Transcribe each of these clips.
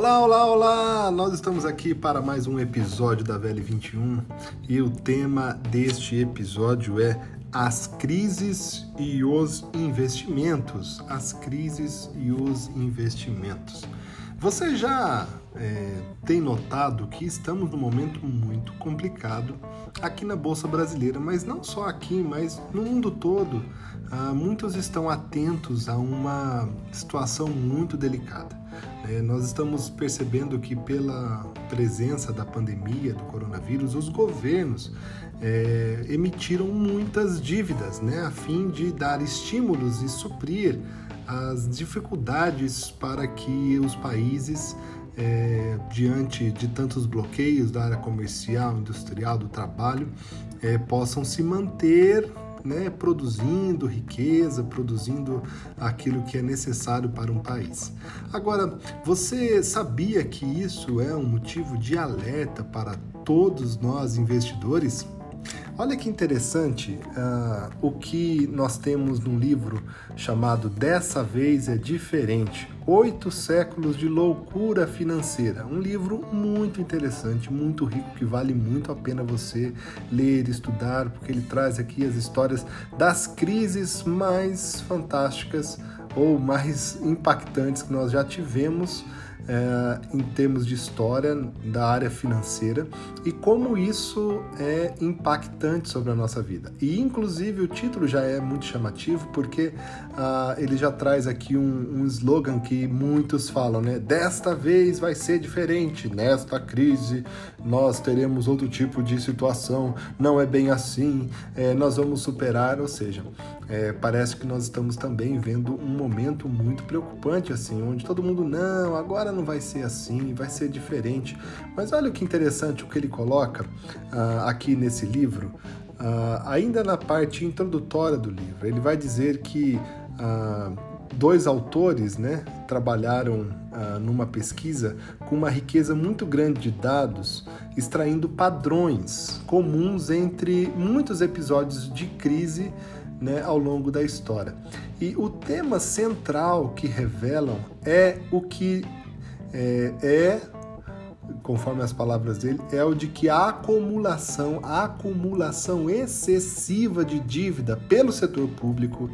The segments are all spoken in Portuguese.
Olá, olá, olá! Nós estamos aqui para mais um episódio da VL 21 e o tema deste episódio é as crises e os investimentos. As crises e os investimentos. Você já é, tem notado que estamos num momento muito complicado aqui na Bolsa Brasileira, mas não só aqui, mas no mundo todo. Ah, muitos estão atentos a uma situação muito delicada. É, nós estamos percebendo que, pela presença da pandemia do coronavírus, os governos é, emitiram muitas dívidas né, a fim de dar estímulos e suprir as dificuldades para que os países, é, diante de tantos bloqueios da área comercial, industrial, do trabalho, é, possam se manter né, produzindo riqueza, produzindo aquilo que é necessário para um país. Agora, você sabia que isso é um motivo de alerta para todos nós investidores? Olha que interessante uh, o que nós temos num livro chamado Dessa Vez é Diferente: Oito Séculos de Loucura Financeira. Um livro muito interessante, muito rico, que vale muito a pena você ler, estudar, porque ele traz aqui as histórias das crises mais fantásticas ou mais impactantes que nós já tivemos é, em termos de história da área financeira e como isso é impactante sobre a nossa vida. E inclusive o título já é muito chamativo porque ah, ele já traz aqui um, um slogan que muitos falam, né? Desta vez vai ser diferente. Nesta crise nós teremos outro tipo de situação. Não é bem assim. É, nós vamos superar. Ou seja, é, parece que nós estamos também vendo um momento muito preocupante assim, onde todo mundo não, agora não vai ser assim, vai ser diferente. Mas olha que interessante o que ele coloca uh, aqui nesse livro, uh, ainda na parte introdutória do livro. Ele vai dizer que uh, dois autores né, trabalharam numa pesquisa com uma riqueza muito grande de dados, extraindo padrões comuns entre muitos episódios de crise né, ao longo da história. E o tema central que revelam é o que é, é, conforme as palavras dele, é o de que a acumulação, a acumulação excessiva de dívida pelo setor público,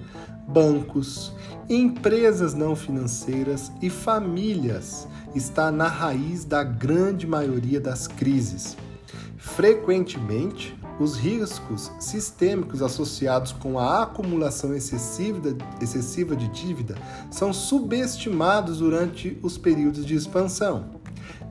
bancos, empresas não financeiras e famílias está na raiz da grande maioria das crises. Frequentemente, os riscos sistêmicos associados com a acumulação excessiva, de dívida são subestimados durante os períodos de expansão.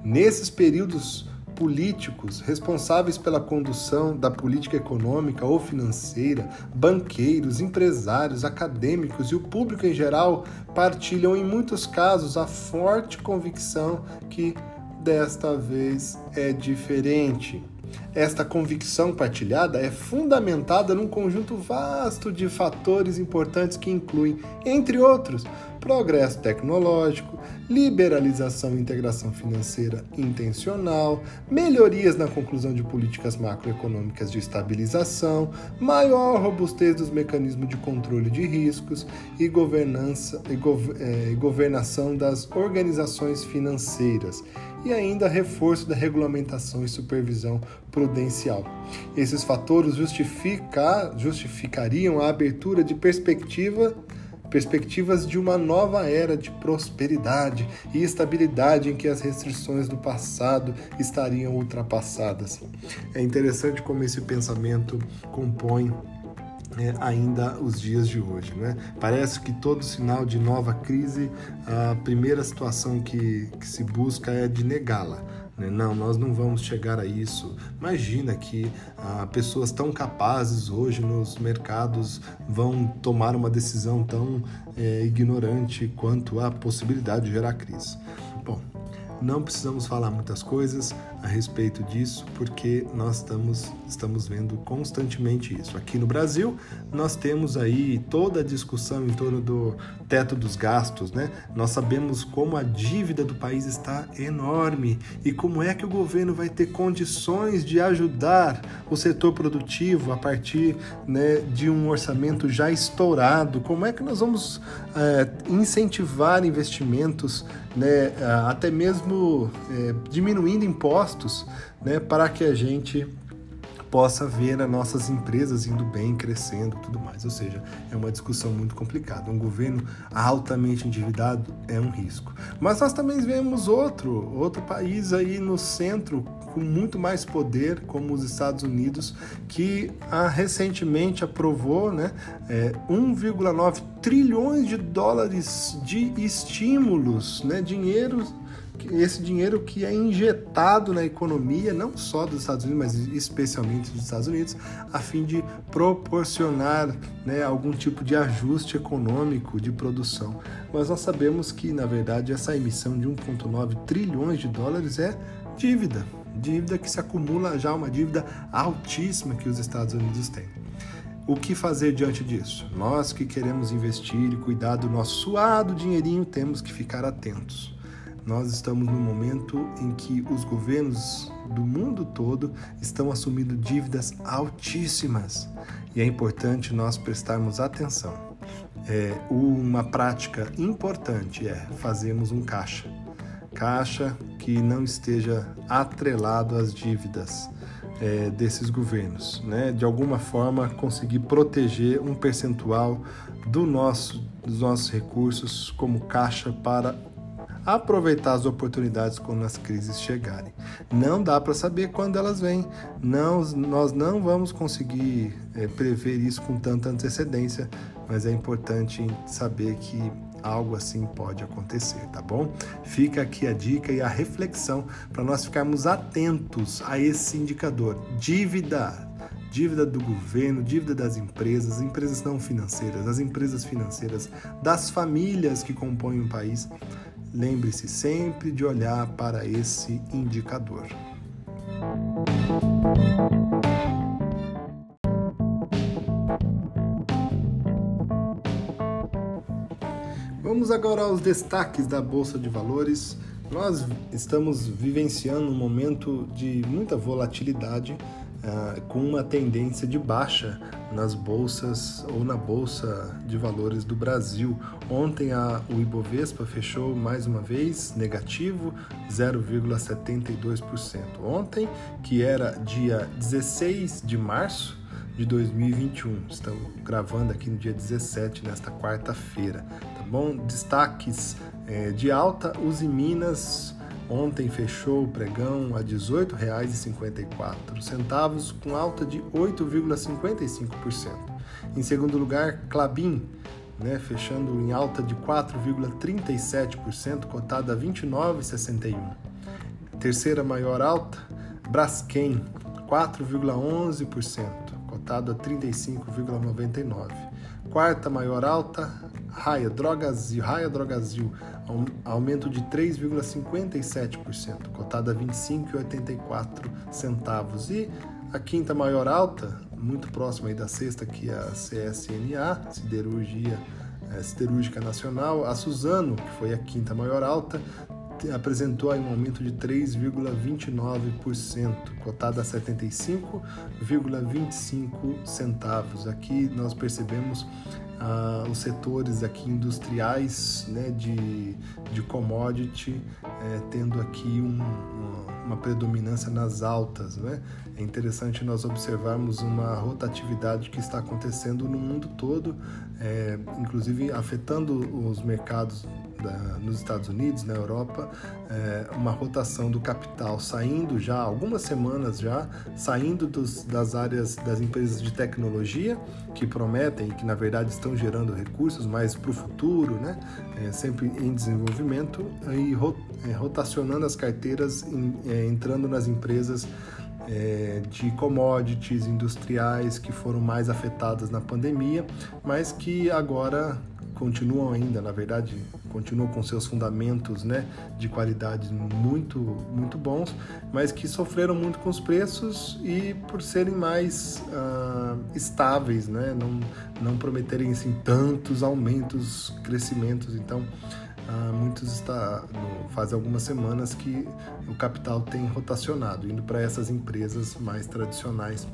Nesses períodos políticos responsáveis pela condução da política econômica ou financeira, banqueiros, empresários, acadêmicos e o público em geral partilham em muitos casos a forte convicção que desta vez é diferente. Esta convicção partilhada é fundamentada num conjunto vasto de fatores importantes que incluem, entre outros, progresso tecnológico, liberalização e integração financeira intencional, melhorias na conclusão de políticas macroeconômicas de estabilização, maior robustez dos mecanismos de controle de riscos e governança e, gov é, e governação das organizações financeiras e ainda reforço da regulamentação e supervisão prudencial. Esses fatores justifica, justificariam a abertura de perspectiva perspectivas de uma nova era de prosperidade e estabilidade em que as restrições do passado estariam ultrapassadas. É interessante como esse pensamento compõe é, ainda os dias de hoje. Né? Parece que todo sinal de nova crise, a primeira situação que, que se busca é de negá-la. Né? Não, nós não vamos chegar a isso. Imagina que ah, pessoas tão capazes hoje nos mercados vão tomar uma decisão tão é, ignorante quanto a possibilidade de gerar crise. Bom, não precisamos falar muitas coisas, a respeito disso, porque nós estamos, estamos vendo constantemente isso. Aqui no Brasil, nós temos aí toda a discussão em torno do teto dos gastos, né? Nós sabemos como a dívida do país está enorme e como é que o governo vai ter condições de ajudar o setor produtivo a partir né, de um orçamento já estourado. Como é que nós vamos é, incentivar investimentos, né, até mesmo é, diminuindo impostos, né, para que a gente possa ver as nossas empresas indo bem, crescendo, tudo mais. Ou seja, é uma discussão muito complicada. Um governo altamente endividado é um risco. Mas nós também vemos outro, outro país aí no centro com muito mais poder, como os Estados Unidos, que ah, recentemente aprovou né, é, 1,9 trilhões de dólares de estímulos, né, dinheiro esse dinheiro que é injetado na economia, não só dos Estados Unidos, mas especialmente dos Estados Unidos, a fim de proporcionar né, algum tipo de ajuste econômico de produção. Mas nós sabemos que, na verdade, essa emissão de 1,9 trilhões de dólares é dívida, dívida que se acumula já uma dívida altíssima que os Estados Unidos têm. O que fazer diante disso? Nós que queremos investir e cuidar do nosso suado dinheirinho temos que ficar atentos. Nós estamos num momento em que os governos do mundo todo estão assumindo dívidas altíssimas e é importante nós prestarmos atenção. É, uma prática importante é fazermos um caixa. Caixa que não esteja atrelado às dívidas é, desses governos, né? De alguma forma conseguir proteger um percentual do nosso, dos nossos recursos como caixa para aproveitar as oportunidades quando as crises chegarem. Não dá para saber quando elas vêm. Não, nós não vamos conseguir é, prever isso com tanta antecedência, mas é importante saber que algo assim pode acontecer, tá bom? Fica aqui a dica e a reflexão para nós ficarmos atentos a esse indicador. Dívida, dívida do governo, dívida das empresas, empresas não financeiras, as empresas financeiras, das famílias que compõem o país. Lembre-se sempre de olhar para esse indicador. Vamos agora aos destaques da Bolsa de Valores. Nós estamos vivenciando um momento de muita volatilidade uh, com uma tendência de baixa nas bolsas ou na Bolsa de Valores do Brasil. Ontem a, o Ibovespa fechou mais uma vez negativo, 0,72%. Ontem, que era dia 16 de março, de 2021. Estamos gravando aqui no dia 17, nesta quarta-feira, tá bom? Destaques é, de alta, Uzi Minas Ontem fechou o pregão a R$ 18,54, com alta de 8,55%. Em segundo lugar, Clabin, né, fechando em alta de 4,37%, cotada a R$ 29,61. Terceira maior alta, Braskem, 4,11%, cotado a R$ 35,99. Quarta maior alta, Raia Drogazil, Raia Drogazil, aumento de 3,57%, cotada a 25,84 centavos. E a quinta maior alta, muito próxima aí da sexta, que é a CSNA, Siderurgia é, Siderúrgica Nacional, a Suzano, que foi a quinta maior alta, apresentou um aumento de 3,29%, cotada a 75,25 centavos. Aqui nós percebemos ah, os setores aqui industriais né, de, de commodity é, tendo aqui um, uma, uma, predominância nas altas. Né? É interessante nós observarmos uma rotatividade que está acontecendo no mundo todo, é, inclusive afetando os mercados da, nos Estados Unidos, na Europa, é, uma rotação do capital saindo já algumas semanas já, saindo dos, das áreas das empresas de tecnologia que prometem, que na verdade estão gerando recursos, mas para o futuro, né, é, sempre em desenvolvimento, e é, rotacionando as carteiras, em, é, entrando nas empresas é, de commodities industriais que foram mais afetadas na pandemia, mas que agora continuam ainda, na verdade, continuam com seus fundamentos né, de qualidade muito, muito bons, mas que sofreram muito com os preços e por serem mais uh, estáveis, né, não, não prometerem assim, tantos aumentos, crescimentos. Então, uh, muitos está faz algumas semanas que o capital tem rotacionado, indo para essas empresas mais tradicionais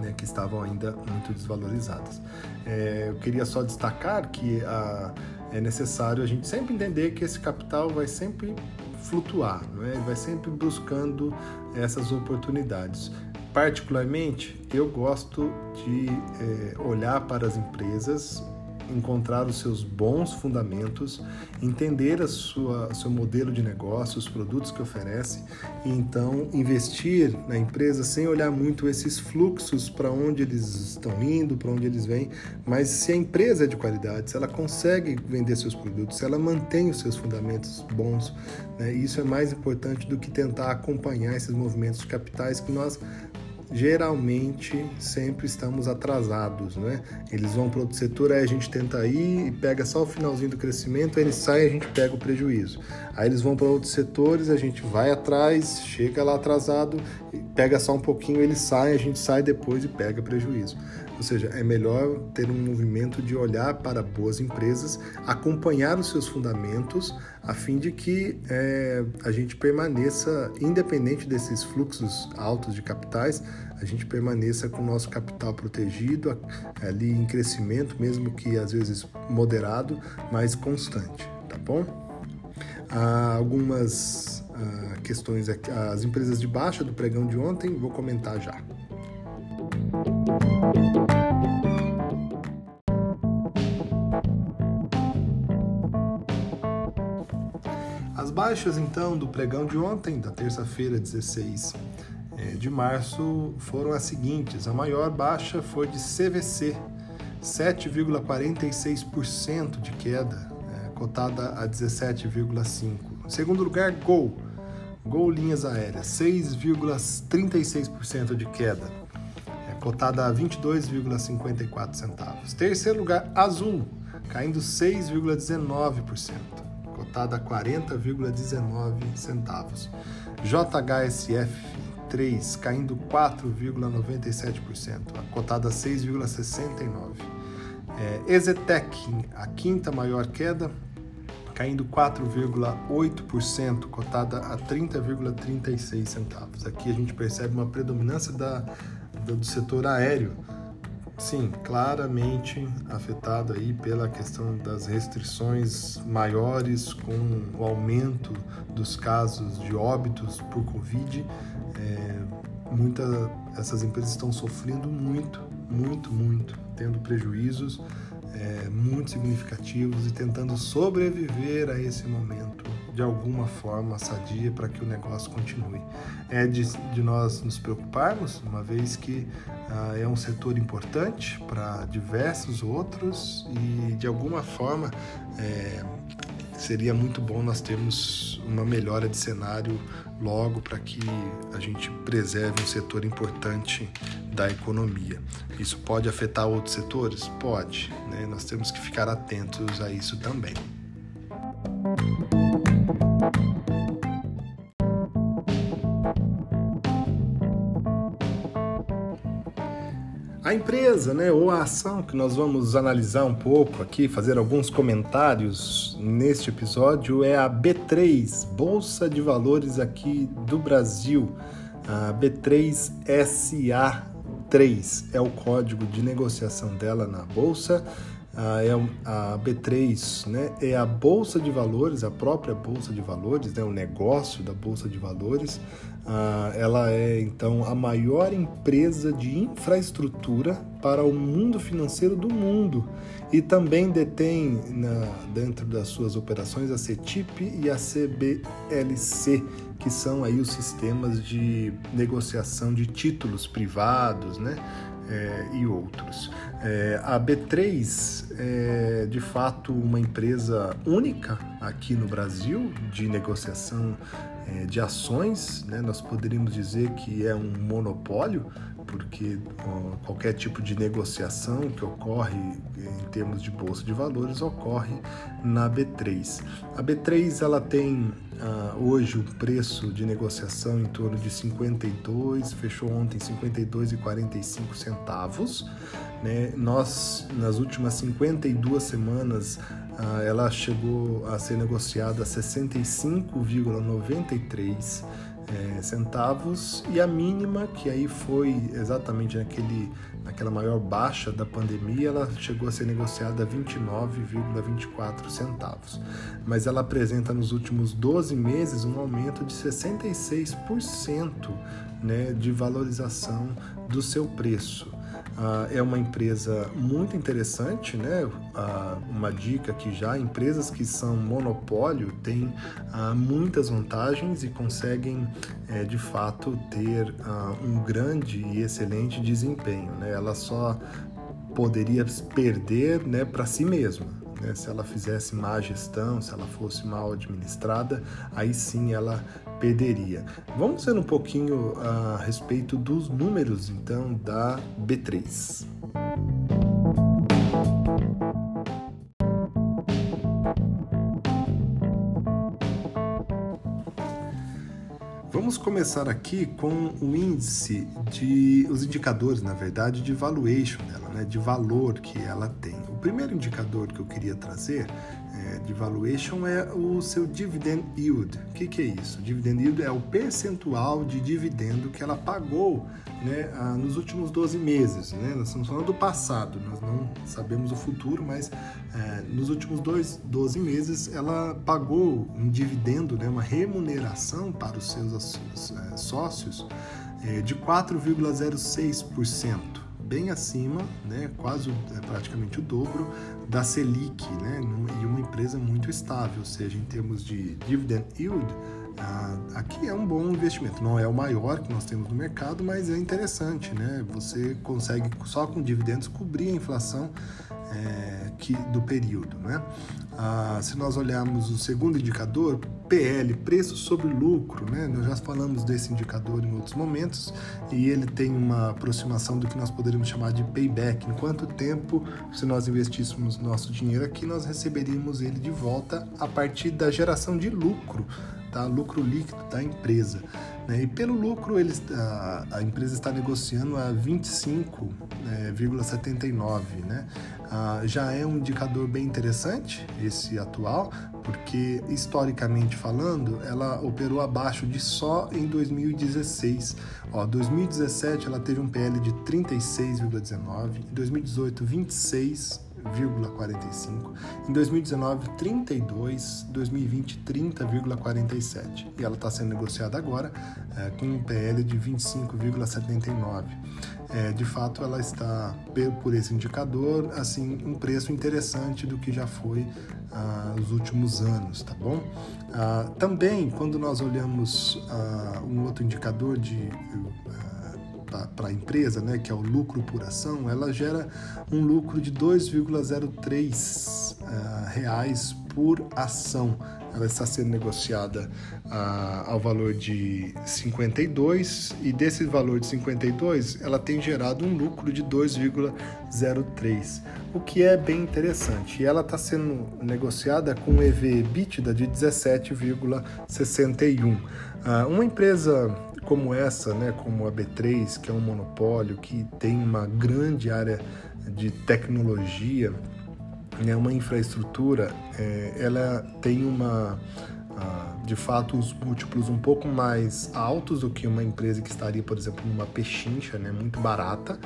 né, que estavam ainda muito desvalorizadas. É, eu queria só destacar que a, é necessário a gente sempre entender que esse capital vai sempre flutuar, é? vai sempre buscando essas oportunidades. Particularmente, eu gosto de é, olhar para as empresas encontrar os seus bons fundamentos, entender a sua seu modelo de negócio, os produtos que oferece e então investir na empresa sem olhar muito esses fluxos para onde eles estão indo, para onde eles vêm, mas se a empresa é de qualidade, se ela consegue vender seus produtos, se ela mantém os seus fundamentos bons, né, isso é mais importante do que tentar acompanhar esses movimentos de capitais que nós geralmente sempre estamos atrasados, né? Eles vão para outro setor, aí a gente tenta ir e pega só o finalzinho do crescimento, aí eles saem e a gente pega o prejuízo. Aí eles vão para outros setores, a gente vai atrás, chega lá atrasado, pega só um pouquinho, eles saem, a gente sai depois e pega prejuízo. Ou seja, é melhor ter um movimento de olhar para boas empresas, acompanhar os seus fundamentos, a fim de que é, a gente permaneça, independente desses fluxos altos de capitais, a gente permaneça com o nosso capital protegido, ali em crescimento, mesmo que às vezes moderado, mas constante, tá bom? Há algumas ah, questões aqui, as empresas de baixa do pregão de ontem, vou comentar já. Baixas então do pregão de ontem, da terça-feira 16 eh, de março, foram as seguintes: a maior baixa foi de CVC, 7,46% de queda, é, cotada a 17,5%. Segundo lugar, Gol, Gol Linhas Aéreas, 6,36% de queda cotada a 22,54 centavos. Terceiro lugar, Azul, caindo 6,19%, cotada a 40,19 centavos. JHSF 3 caindo 4,97%, cotada a 6,69. É, Ezetec, a quinta maior queda, caindo 4,8%, cotada a 30,36 centavos. Aqui a gente percebe uma predominância da do setor aéreo, sim, claramente afetado aí pela questão das restrições maiores com o aumento dos casos de óbitos por Covid. É, essas empresas estão sofrendo muito, muito, muito, tendo prejuízos é, muito significativos e tentando sobreviver a esse momento de alguma forma sadia para que o negócio continue. É de, de nós nos preocuparmos, uma vez que ah, é um setor importante para diversos outros e de alguma forma é, seria muito bom nós termos uma melhora de cenário logo para que a gente preserve um setor importante da economia. Isso pode afetar outros setores? Pode. Né? Nós temos que ficar atentos a isso também. A empresa, né, ou a ação que nós vamos analisar um pouco aqui, fazer alguns comentários neste episódio é a B3, Bolsa de Valores aqui do Brasil. A B3SA3 é o código de negociação dela na bolsa. A, é a B3 né, é a Bolsa de Valores, a própria Bolsa de Valores, né, o negócio da Bolsa de Valores. Ela é então a maior empresa de infraestrutura para o mundo financeiro do mundo e também detém na, dentro das suas operações a CETIP e a CBLC, que são aí os sistemas de negociação de títulos privados, né? É, e outros. É, a B3 é de fato uma empresa única aqui no Brasil de negociação é, de ações, né? nós poderíamos dizer que é um monopólio, porque qualquer tipo de negociação que ocorre em termos de bolsa de valores ocorre na B3. A B3 ela tem uh, hoje o preço de negociação em torno de 52, fechou ontem 52,45 centavos. Né? Nós, nas últimas 52 semanas, uh, ela chegou a ser negociada a 65,93 é, centavos e a mínima, que aí foi exatamente naquele, naquela maior baixa da pandemia, ela chegou a ser negociada a 29,24 centavos. Mas ela apresenta nos últimos 12 meses um aumento de 66% né, de valorização do seu preço. Ah, é uma empresa muito interessante, né? Ah, uma dica que já empresas que são monopólio têm ah, muitas vantagens e conseguem é, de fato ter um grande e excelente desempenho. Né? Ela só poderia perder né, para si mesma. Né? Se ela fizesse má gestão, se ela fosse mal administrada, aí sim ela perderia. Vamos ver um pouquinho a respeito dos números então da B3. Vamos começar aqui com o índice de os indicadores, na verdade, de valuation dela, né, de valor que ela tem. Primeiro indicador que eu queria trazer é, de valuation é o seu dividend yield. O que, que, é isso? Dividend yield é o percentual de dividendo que ela pagou né, nos últimos 12 meses. Né? Nós estamos falando do passado, nós não sabemos o futuro, mas é, nos últimos dois, 12 meses ela pagou um dividendo, né, uma remuneração para os seus é, sócios é, de 4,06% bem acima, né, quase é, praticamente o dobro da Selic, né, e uma empresa muito estável, ou seja, em termos de dividend yield, aqui é um bom investimento. Não é o maior que nós temos no mercado, mas é interessante, né? Você consegue só com dividendos cobrir a inflação é, que, do período, né? Ah, se nós olharmos o segundo indicador, PL, preço sobre lucro, né? Nós já falamos desse indicador em outros momentos e ele tem uma aproximação do que nós poderíamos chamar de payback. Em quanto tempo, se nós investíssemos nosso dinheiro aqui, nós receberíamos ele de volta a partir da geração de lucro tá? lucro líquido da empresa. Né? E pelo lucro, eles, a, a empresa está negociando a 25,79. Né? né? Ah, já é um indicador bem interessante, esse atual, porque historicamente falando, ela operou abaixo de só em 2016. Ó, 2017 ela teve um PL de 36,19, em 2018 26 30,45, em 2019 32, 2020 30,47 e ela está sendo negociada agora é, com um PL de 25,79. É, de fato, ela está por esse indicador assim um preço interessante do que já foi ah, os últimos anos, tá bom? Ah, também, quando nós olhamos ah, um outro indicador de para a empresa, né, que é o lucro por ação, ela gera um lucro de 2,03 uh, eh, reais por ação. Ela está sendo negociada uh, ao valor de 52 e desse valor de 52 ela tem gerado um lucro de 2,03, o que é bem interessante. E ela está sendo negociada com EV EBITDA de 17,61. Uh, ah, uma empresa como essa, né, como a B3, que é um monopólio que tem uma grande área de tecnologia, né, uma infraestrutura, é, ela tem uma de fato os múltiplos um pouco mais altos do que uma empresa que estaria, por exemplo, numa pechincha, né, muito barata,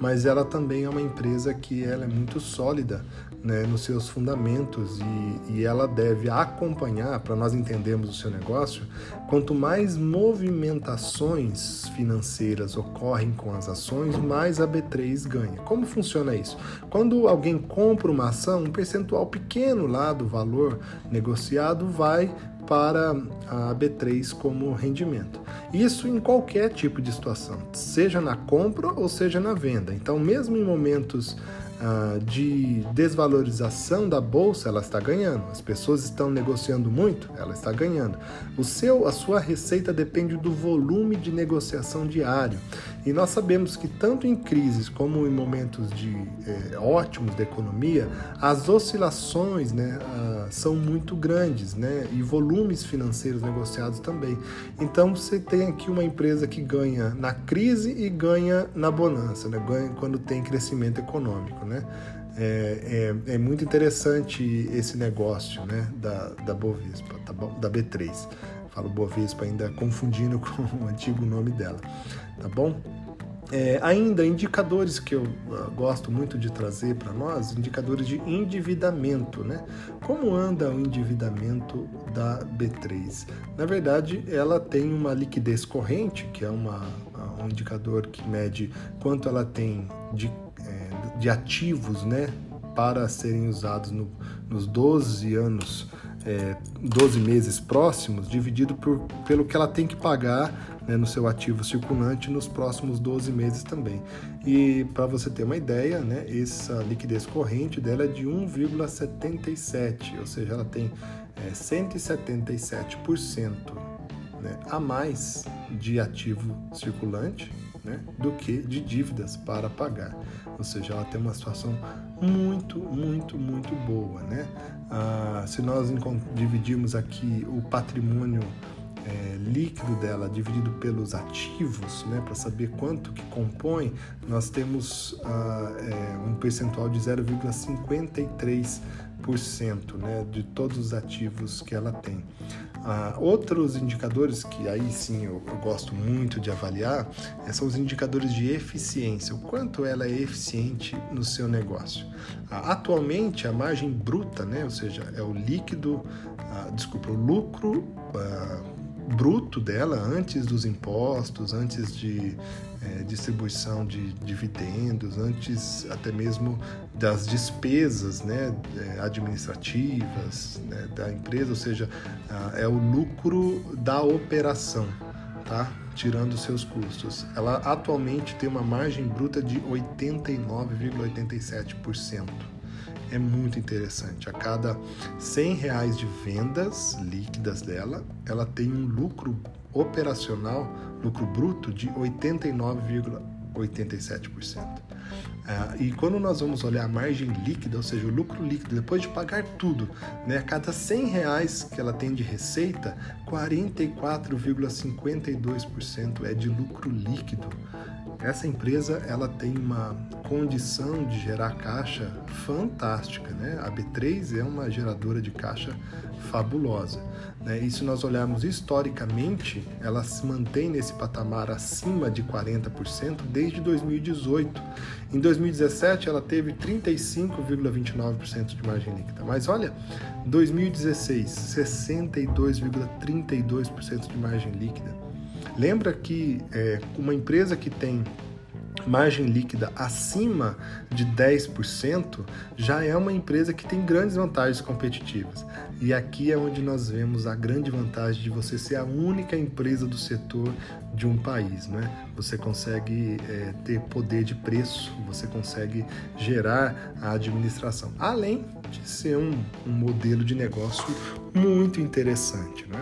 mas ela também é uma empresa que ela é muito sólida né, nos seus fundamentos e, e ela deve acompanhar, para nós entendermos o seu negócio, quanto mais movimentações financeiras ocorrem com as ações, mais a B3 ganha. Como funciona isso? Quando alguém compra uma ação, um percentual pequeno lá do valor negociado vai para a B3 como rendimento. Isso em qualquer tipo de situação, seja na compra ou seja na venda. Então, mesmo em momentos de desvalorização da bolsa, ela está ganhando. As pessoas estão negociando muito, ela está ganhando. O seu, a sua receita depende do volume de negociação diário. E nós sabemos que tanto em crises como em momentos de é, ótimos da economia, as oscilações né, ah, são muito grandes, né, e volumes financeiros negociados também. Então você tem aqui uma empresa que ganha na crise e ganha na bonança, né, ganha quando tem crescimento econômico, né. É, é, é, muito interessante esse negócio né, da, da Bovespa, tá da B3. Falo Bovespa ainda confundindo com o antigo nome dela, tá bom? É, ainda indicadores que eu uh, gosto muito de trazer para nós, indicadores de endividamento, né? Como anda o endividamento da B3? Na verdade, ela tem uma liquidez corrente, que é uma, uh, um indicador que mede quanto ela tem de, é, de ativos, né? Para serem usados no, nos 12 anos é, 12 meses próximos, dividido por, pelo que ela tem que pagar né, no seu ativo circulante nos próximos 12 meses também. E para você ter uma ideia, né, essa liquidez corrente dela é de 1,77, ou seja, ela tem é, 177% né, a mais de ativo circulante né, do que de dívidas para pagar. Ou seja, ela tem uma situação muito, muito, muito boa. Né? Ah, se nós dividirmos aqui o patrimônio é, líquido dela dividido pelos ativos, né, para saber quanto que compõe, nós temos ah, é, um percentual de 0,53% né, de todos os ativos que ela tem. Ah, outros indicadores que aí sim eu, eu, gosto muito de avaliar é, são os indicadores de eficiência, o quanto ela é eficiente no seu negócio. Ah, atualmente a margem bruta, né, ou seja, é o líquido, ah, desculpa, o lucro bruto dela antes dos impostos, antes de é, distribuição de dividendos, antes até mesmo das despesas né, é, administrativas né, da empresa, ou seja, é o lucro da operação, tá? tirando seus custos. Ela atualmente tem uma margem bruta de 89,87% é muito interessante. A cada 100 reais de vendas líquidas dela, ela tem um lucro operacional, lucro bruto de 89,87%. Ah, e quando nós vamos olhar a margem líquida, ou seja, o lucro líquido, depois de pagar tudo, né, a cada 100 reais que ela tem de receita, 44,52% é de lucro líquido. Essa empresa ela tem uma condição de gerar caixa fantástica, né? A B3 é uma geradora de caixa fabulosa. Né? E se nós olharmos historicamente, ela se mantém nesse patamar acima de 40% desde 2018. Em 2017 ela teve 35,29% de margem líquida. Mas olha, 2016, 62,32% de margem líquida. Lembra que é, uma empresa que tem margem líquida acima de 10% já é uma empresa que tem grandes vantagens competitivas. E aqui é onde nós vemos a grande vantagem de você ser a única empresa do setor de um país. Né? Você consegue é, ter poder de preço, você consegue gerar a administração, além de ser um, um modelo de negócio muito interessante. Né?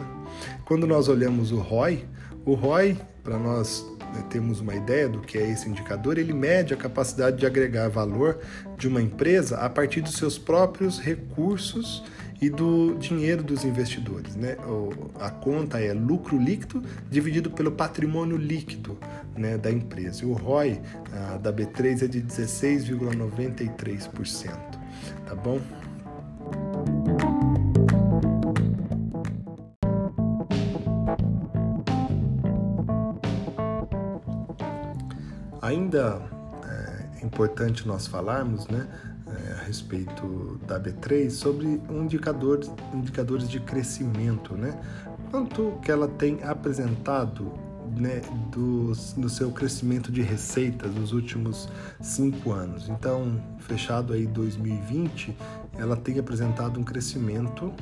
Quando nós olhamos o ROI, o ROI, para nós né, termos uma ideia do que é esse indicador, ele mede a capacidade de agregar valor de uma empresa a partir dos seus próprios recursos e do dinheiro dos investidores. Né? A conta é lucro líquido dividido pelo patrimônio líquido né, da empresa. E o ROI da B3 é de 16,93%. Tá bom? Ainda é importante nós falarmos né, é, a respeito da B3 sobre indicadores, indicadores de crescimento, né? Quanto que ela tem apresentado né, do, do seu crescimento de receitas nos últimos cinco anos. Então, fechado aí 2020, ela tem apresentado um crescimento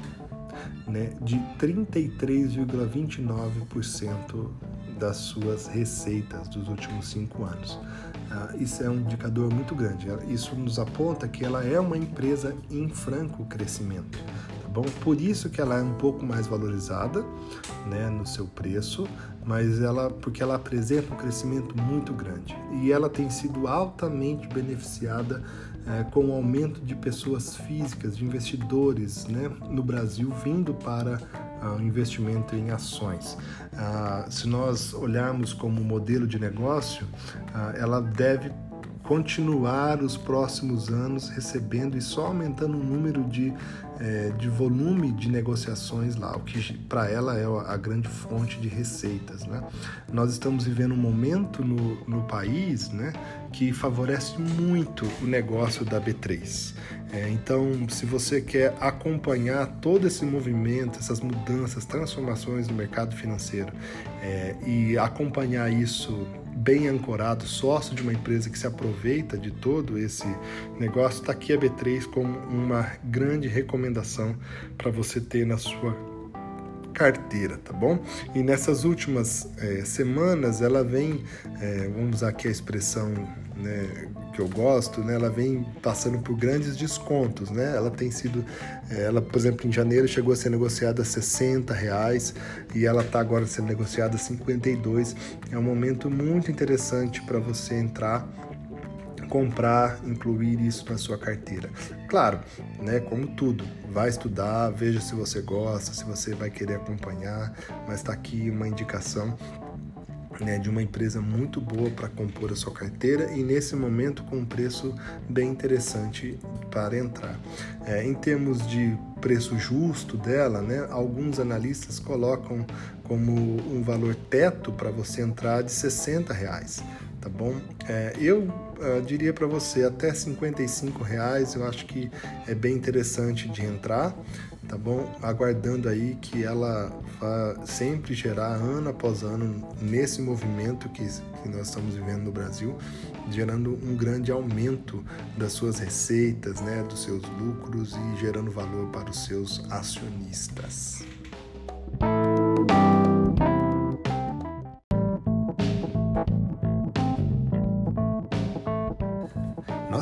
né, de 33,29% das suas receitas dos últimos cinco anos. uh, isso é um indicador muito grande. Isso nos aponta que ela é uma empresa em franco crescimento. Tá bom? Por isso que ela é um pouco mais valorizada né, no seu preço, mas ela porque ela apresenta um crescimento muito grande e ela tem sido altamente beneficiada é, com o aumento de pessoas físicas, de investidores né, no Brasil vindo para o investimento em ações. Uh, se nós olharmos como modelo de negócio, uh, ela deve continuar os próximos anos recebendo e só aumentando o número de, é, de volume de negociações lá, o que para ela é a grande fonte de receitas. Né? Nós estamos vivendo um momento no, no país né, que favorece muito o negócio da B3. É, então, se você quer acompanhar todo esse movimento, essas mudanças, transformações no mercado financeiro é, e acompanhar isso bem ancorado, sócio de uma empresa que se aproveita de todo esse negócio, está aqui a B3 como uma grande recomendação para você ter na sua carteira, tá bom? E nessas últimas é, semanas ela vem, é, vamos usar aqui a expressão né, que eu gosto, né, ela vem passando por grandes descontos, né? Ela tem sido, é, ela por exemplo em janeiro chegou a ser negociada a 60 reais e ela está agora sendo negociada a 52. É um momento muito interessante para você entrar comprar, incluir isso na sua carteira. Claro, né, como tudo, vai estudar, veja se você gosta, se você vai querer acompanhar, mas está aqui uma indicação né, de uma empresa muito boa para compor a sua carteira e nesse momento com um preço bem interessante para entrar. É, em termos de preço justo dela, né, alguns analistas colocam como um valor teto para você entrar de 60 reais tá bom? É, eu uh, diria para você até 55 reais, eu acho que é bem interessante de entrar, tá bom? Aguardando aí que ela vá sempre gerar ano após ano nesse movimento que, que nós estamos vivendo no Brasil, gerando um grande aumento das suas receitas, né, dos seus lucros e gerando valor para os seus acionistas.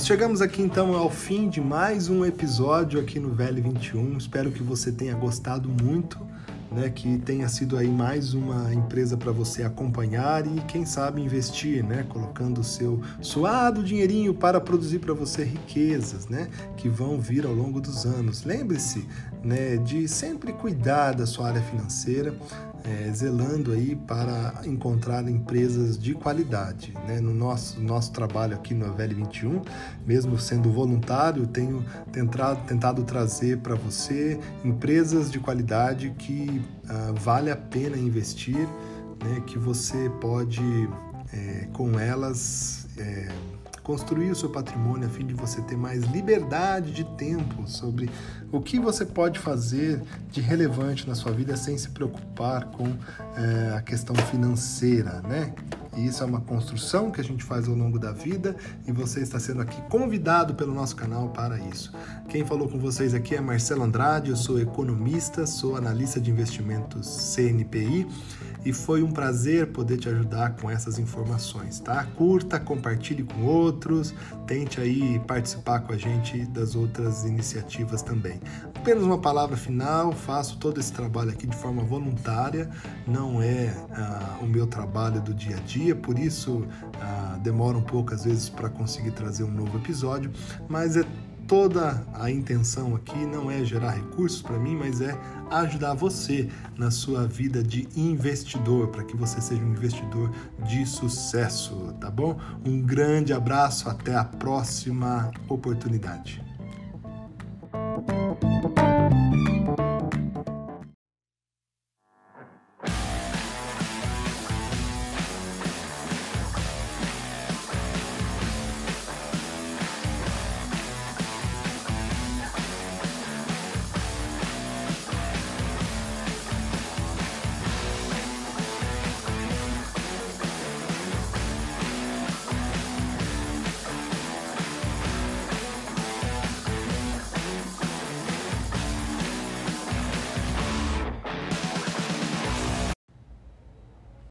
Chegamos aqui então ao fim de mais um episódio aqui no Velho 21. Espero que você tenha gostado muito, né? Que tenha sido aí mais uma empresa para você acompanhar e quem sabe investir, né? Colocando o seu suado dinheirinho para produzir para você riquezas, né? Que vão vir ao longo dos anos. Lembre-se, né? De sempre cuidar da sua área financeira é, zelando aí para encontrar empresas de qualidade. Né? No nosso, nosso trabalho aqui no Avel 21, mesmo sendo voluntário, tenho tentado, tentado trazer para você empresas de qualidade que ah, vale a pena investir, né? que você pode é, com elas é, construir o seu patrimônio a fim de você ter mais liberdade de tempo sobre o que você pode fazer de relevante na sua vida sem se preocupar com é, a questão financeira, né? E isso é uma construção que a gente faz ao longo da vida e você está sendo aqui convidado pelo nosso canal para isso. Quem falou com vocês aqui é Marcelo Andrade, eu sou economista, sou analista de investimentos CNPI e foi um prazer poder te ajudar com essas informações, tá? Curta, compartilhe com outros, tente aí participar com a gente das outras iniciativas também. Apenas uma palavra final, faço todo esse trabalho aqui de forma voluntária, não é ah, o meu trabalho do dia a dia, por isso ah, demora um pouco às vezes para conseguir trazer um novo episódio, mas é toda a intenção aqui não é gerar recursos para mim, mas é ajudar você na sua vida de investidor, para que você seja um investidor de sucesso, tá bom? Um grande abraço, até a próxima oportunidade.